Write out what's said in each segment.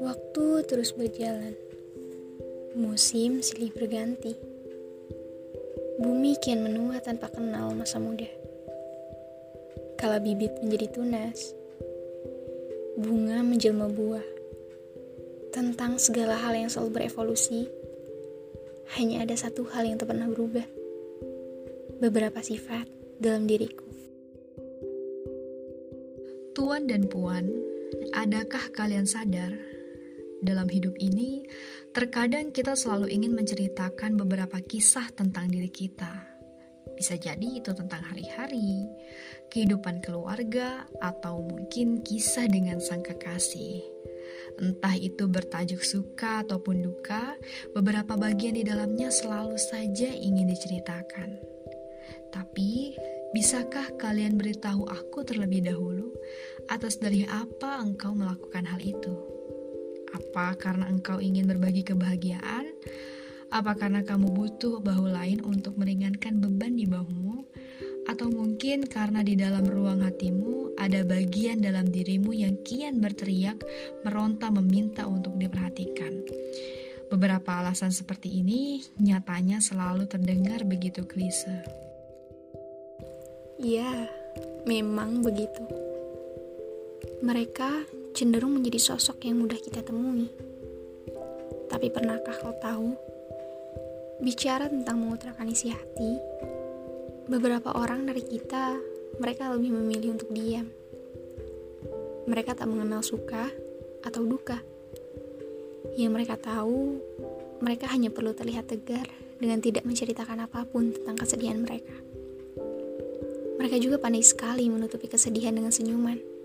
Waktu terus berjalan, musim silih berganti. Bumi kian menua tanpa kenal masa muda. Kala bibit menjadi tunas, bunga menjelma buah. Tentang segala hal yang selalu berevolusi, hanya ada satu hal yang tak pernah berubah. Beberapa sifat dalam diriku. Tuan dan puan, adakah kalian sadar dalam hidup ini, terkadang kita selalu ingin menceritakan beberapa kisah tentang diri kita. Bisa jadi itu tentang hari-hari, kehidupan keluarga, atau mungkin kisah dengan sang kekasih. Entah itu bertajuk suka ataupun duka, beberapa bagian di dalamnya selalu saja ingin diceritakan. Tapi, bisakah kalian beritahu aku terlebih dahulu atas dari apa engkau melakukan hal itu? Apa karena engkau ingin berbagi kebahagiaan? Apa karena kamu butuh bahu lain untuk meringankan beban di bahumu? Atau mungkin karena di dalam ruang hatimu ada bagian dalam dirimu yang kian berteriak, meronta meminta untuk diperhatikan. Beberapa alasan seperti ini nyatanya selalu terdengar begitu klise. Ya, memang begitu. Mereka cenderung menjadi sosok yang mudah kita temui. Tapi pernahkah kau tahu, bicara tentang mengutarakan isi hati, beberapa orang dari kita, mereka lebih memilih untuk diam. Mereka tak mengenal suka atau duka. Yang mereka tahu, mereka hanya perlu terlihat tegar dengan tidak menceritakan apa pun tentang kesedihan mereka. Mereka juga pandai sekali menutupi kesedihan dengan senyuman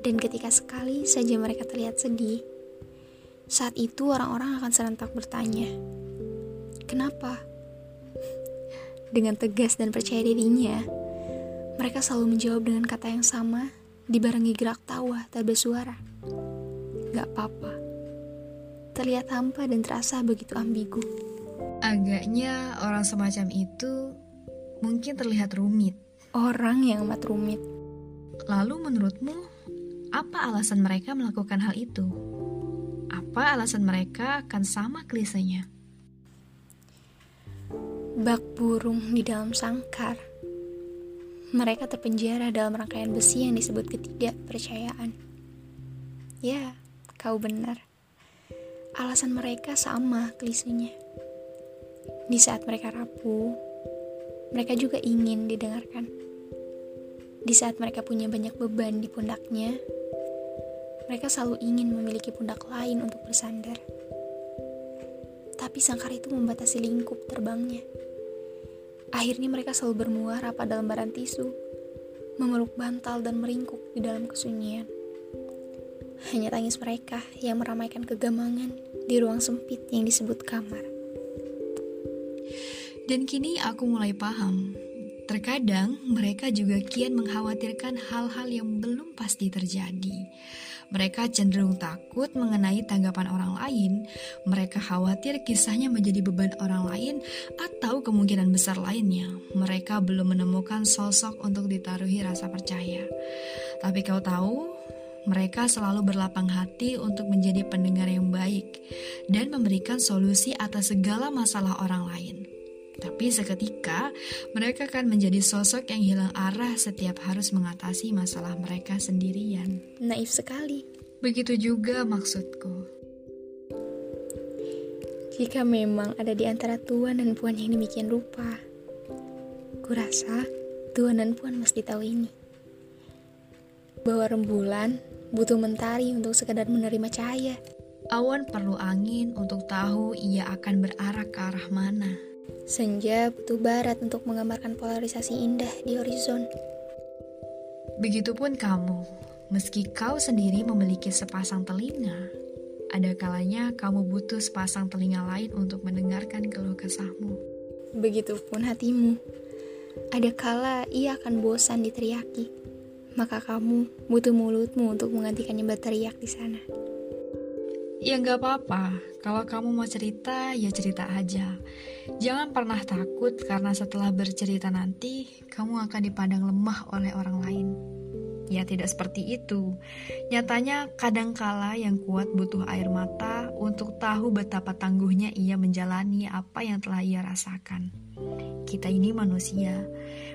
dan ketika sekali saja mereka terlihat sedih, saat itu orang-orang akan serentak bertanya, "Kenapa?" Dengan tegas dan percaya dirinya, mereka selalu menjawab dengan kata yang sama, dibarengi gerak tawa tak bersuara. Gak apa-apa. Terlihat hampa dan terasa begitu ambigu. Agaknya orang semacam itu mungkin terlihat rumit. Orang yang amat rumit. Lalu menurutmu apa alasan mereka melakukan hal itu? Apa alasan mereka akan sama klisenya? Bak burung di dalam sangkar. Mereka terpenjara dalam rangkaian besi yang disebut ketidakpercayaan. Ya, kau benar. Alasan mereka sama klisenya. Di saat mereka rapuh, mereka juga ingin didengarkan. Di saat mereka punya banyak beban di pundaknya, mereka selalu ingin memiliki pundak lain untuk bersandar. Tapi sangkar itu membatasi lingkup terbangnya. Akhirnya mereka selalu bermuara pada lembaran tisu, memeluk bantal dan meringkuk di dalam kesunyian. Hanya tangis mereka yang meramaikan kegamangan di ruang sempit yang disebut kamar. Dan kini aku mulai paham Terkadang mereka juga kian mengkhawatirkan hal-hal yang belum pasti terjadi. Mereka cenderung takut mengenai tanggapan orang lain. Mereka khawatir kisahnya menjadi beban orang lain, atau kemungkinan besar lainnya. Mereka belum menemukan sosok untuk ditaruhi rasa percaya. Tapi kau tahu, mereka selalu berlapang hati untuk menjadi pendengar yang baik dan memberikan solusi atas segala masalah orang lain. Tapi seketika, mereka akan menjadi sosok yang hilang arah setiap harus mengatasi masalah mereka sendirian. Naif sekali. Begitu juga maksudku. Jika memang ada di antara tuan dan puan yang demikian rupa, kurasa tuan dan puan mesti tahu ini. Bahwa rembulan butuh mentari untuk sekadar menerima cahaya. Awan perlu angin untuk tahu ia akan berarah ke arah mana. Senja butuh barat untuk menggambarkan polarisasi indah di horizon. Begitupun kamu, meski kau sendiri memiliki sepasang telinga, ada kalanya kamu butuh sepasang telinga lain untuk mendengarkan keluh kesahmu. Begitupun hatimu, ada kala ia akan bosan diteriaki, maka kamu butuh mulutmu untuk menggantikannya berteriak di sana. Ya nggak apa-apa, kalau kamu mau cerita, ya cerita aja. Jangan pernah takut karena setelah bercerita nanti kamu akan dipandang lemah oleh orang lain. Ya tidak seperti itu. Nyatanya kadangkala yang kuat butuh air mata untuk tahu betapa tangguhnya ia menjalani apa yang telah ia rasakan. Kita ini manusia,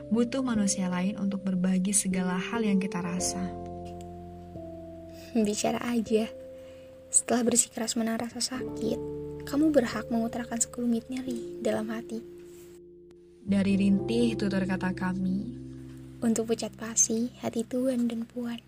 butuh manusia lain untuk berbagi segala hal yang kita rasa. Bicara aja. Setelah bersikeras menahan rasa sakit, kamu berhak mengutarakan sekelumit nyeri dalam hati. Dari rintih tutur kata kami, untuk pucat pasi hati tuan dan puan.